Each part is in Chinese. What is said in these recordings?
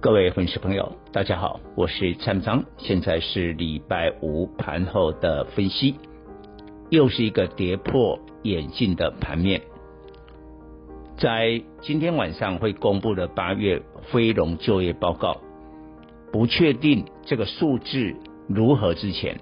各位粉丝朋友，大家好，我是蔡明章，现在是礼拜五盘后的分析，又是一个跌破眼镜的盘面。在今天晚上会公布的八月非农就业报告，不确定这个数字如何之前，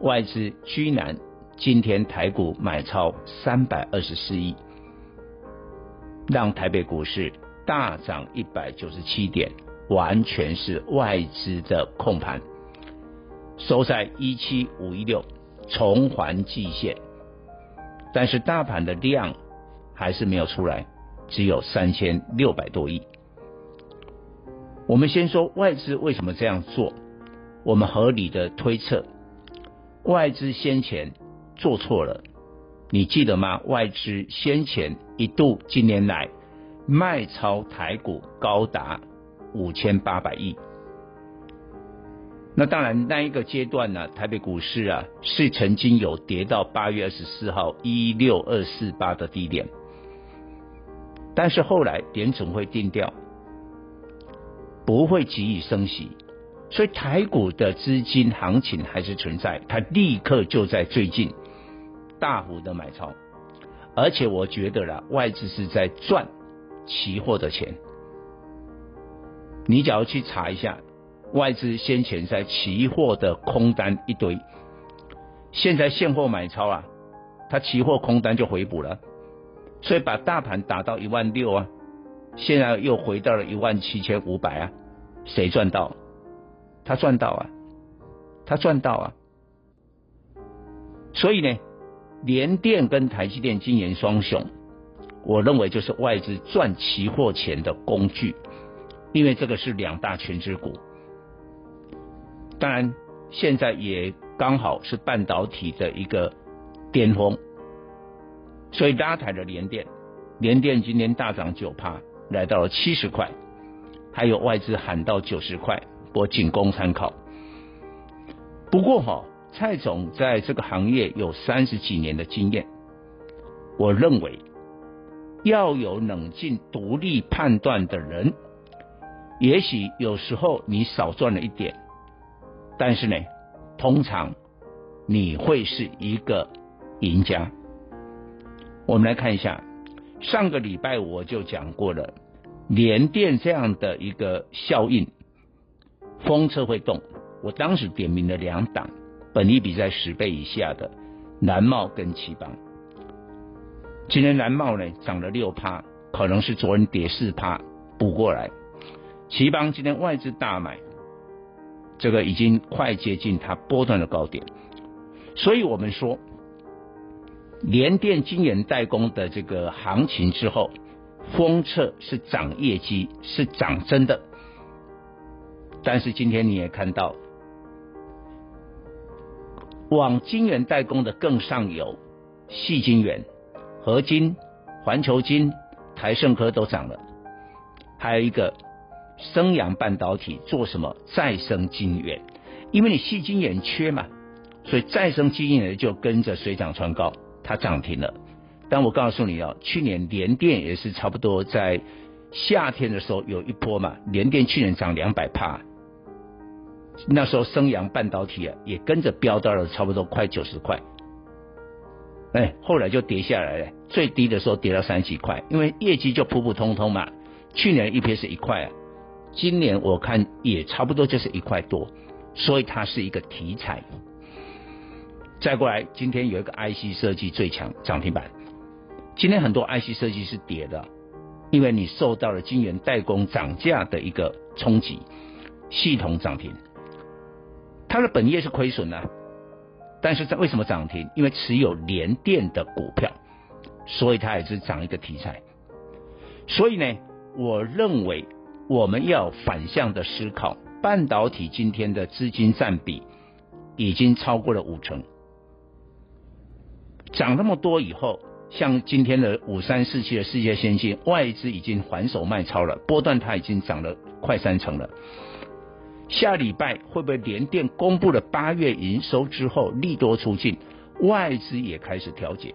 外资居然今天台股买超三百二十四亿，让台北股市大涨一百九十七点。完全是外资的控盘，收在一七五一六，重返季线，但是大盘的量还是没有出来，只有三千六百多亿。我们先说外资为什么这样做，我们合理的推测，外资先前做错了，你记得吗？外资先前一度今年来卖超台股高达。五千八百亿，那当然那一个阶段呢，台北股市啊是曾经有跌到八月二十四号一六二四八的低点，但是后来联总会定调，不会急于升息，所以台股的资金行情还是存在，它立刻就在最近大幅的买超，而且我觉得啦，外资是在赚期货的钱。你只要去查一下，外资先前在期货的空单一堆，现在现货买超啊，它期货空单就回补了，所以把大盘打到一万六啊，现在又回到了一万七千五百啊，谁赚到？他赚到啊，他赚到啊，所以呢，联电跟台积电今年双雄，我认为就是外资赚期货钱的工具。因为这个是两大权值股，当然现在也刚好是半导体的一个巅峰，所以拉抬了联电，联电今天大涨九趴，来到了七十块，还有外资喊到九十块，我仅供参考。不过哈，蔡总在这个行业有三十几年的经验，我认为要有冷静独立判断的人。也许有时候你少赚了一点，但是呢，通常你会是一个赢家。我们来看一下，上个礼拜我就讲过了，连电这样的一个效应，风车会动。我当时点名了两档，本益比在十倍以下的南茂跟頎邦。今天蓝茂呢涨了六趴，可能是昨天跌四趴补过来。頎邦今天外资大买，这个已经快接近它波段的高点，所以我们说，联电晶圆代工的这个行情之后，封测是涨业绩，是涨真的。但是今天你也看到，往晶圆代工的更上游，细晶圆、合金、环球金、台盛科都涨了，还有一个。升阳半导体做什么？再生晶圆，因为你细晶圆缺嘛，所以再生晶圆就跟着水涨船高，它涨停了。但我告诉你哦，去年联电也是差不多在夏天的时候有一波嘛，联电去年涨两百趴，那时候升阳半导体啊也跟着飙到了差不多快九十块，哎，后来就跌下来了，最低的时候跌到三十几块，因为业绩就普普通通嘛，去年一 p 是一块啊。今年我看也差不多就是一块多，所以它是一个题材。再过来，今天有一个 IC 设计最强涨停板。今天很多 IC 设计是跌的，因为你受到了晶圆代工涨价的一个冲击，系统涨停。它的本业是亏损的，但是在为什么涨停？因为持有联电的股票，所以它也是涨一个题材。所以呢，我认为。我们要反向的思考，半导体今天的资金占比已经超过了五成。涨那么多以后，像今天的五三四七的世界先进，外资已经还手卖超了，波段它已经涨了快三成了。下礼拜会不会联电公布了八月营收之后利多出尽，外资也开始调节，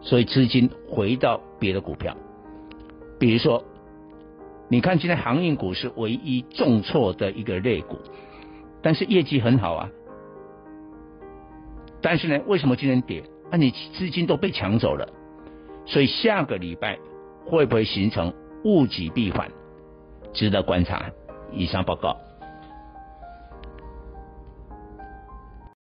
所以资金回到别的股票，比如说，你看今天航运股是唯一重挫的一个类股，但是业绩很好啊。但是呢，为什么今天跌？那、你资金都被抢走了，所以下个礼拜会不会形成物极必反，值得观察。以上报告。